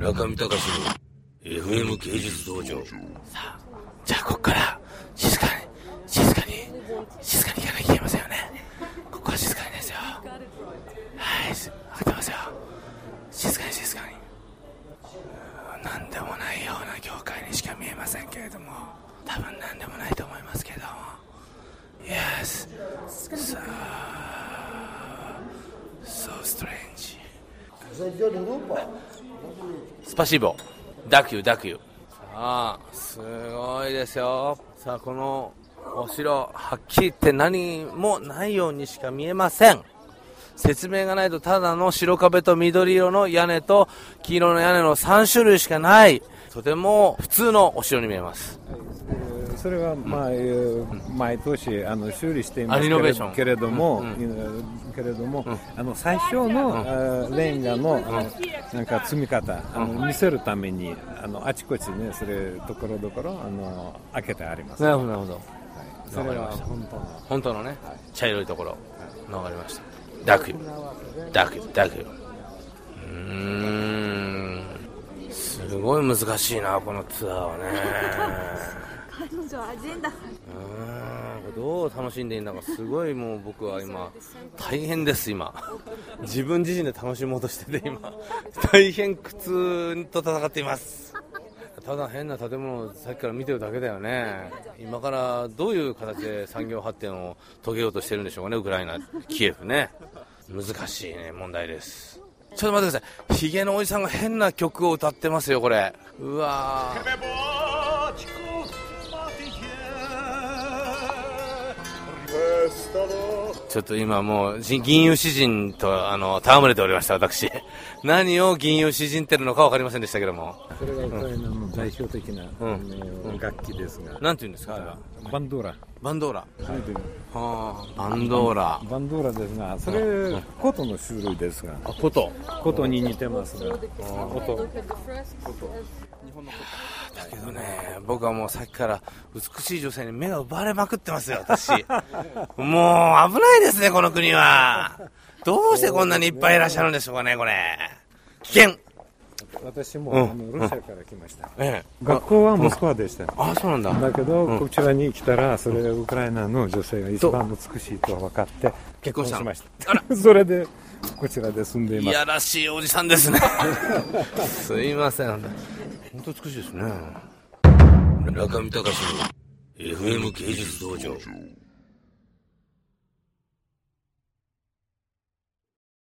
中見隆の FM 芸術道場。さあ、じゃあこっから、静かに、静かに、静かに行かなきゃいけませんよね。ここは静かにですよ。はい、す開けてますよ。静かに静かに。うーんなんでもないような業界にしか見えませんけれども、多分なんでもないと思いますけれども。Yes. So, so strange. スパシーボ。ダキューダキュー。さあすごいですよ。さあこのお城はっきり言って何もないようにしか見えません。説明がないとただの白壁と緑色の屋根と黄色の屋根の3種類しかない。とても普通のお城に見えます、はいそれは、まあえー毎年あの修理していまあすけれども、うんうんけれども、あの最初の、あーレンガの、あのなんか積み方あの、見せるためにあのあちこちねそれところどころあの開けてあります。なるほど、なるほど。それは本当の本当のね、茶色いところ、わかりました。ダクユ、ダクユ、ダクユ。うーん、すごい難しいな、このツアーはね。彼女アジェンダ。うーん、どう楽しんでいいんだか、すごいもう僕は今、大変です、今。自分自身で楽しもうとしてて、今、大変苦痛と戦っています。ただ変な建物をさっきから見てるだけだよね、今からどういう形で産業発展を遂げようとしてるんでしょうかね、ウクライナ、キエフね、難しいね、問題です。ちょっと待ってください、ヒゲのおじさんが変な曲を歌ってますよ、これ、うわーちょっと今もう、じ銀融詩人と、あの、戯れておりました、私。何を銀融詩人ってるのか分かりませんでしたけども。それがウクライナの代表的な、んあの楽器ですが、なんて言うんですか、あれは。バンドーラ。バンドーラ。それではあ、バンドーラ。バンドーラですが、それ、琴の種類ですが、あ、こと。琴に似てますが、音。だけどね、僕はもうさっきから美しい女性に目が奪われまくってますよ、私。もう危ないですね、この国は。どうしてこんなにいっぱいいらっしゃるんでしょうかね、これ。危険。私も、うんあのロシアから来ました。ええ。学校はモスクワでした。あ、そうなんだ。だけど、こちらに来たら、それウクライナの女性が一番美しいと分かって、結婚しました。それで、こちらで住んでいます。いやらしいおじさんですね。すいません。本当美しいですね。中見隆の FM 芸術道場。